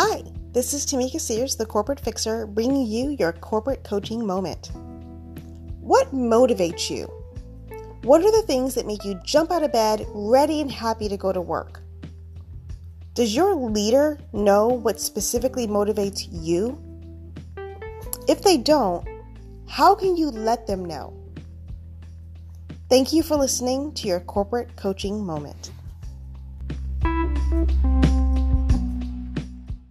Hi, This is Tamica Sears, the corporate fixer, bringing you your corporate coaching moment. What motivates you? What are the things that make you jump out of bed ready and happy to go to work? Does your leader know what specifically motivates you? If they don't, how can you let them know? Thank you for listening to your corporate coaching moment.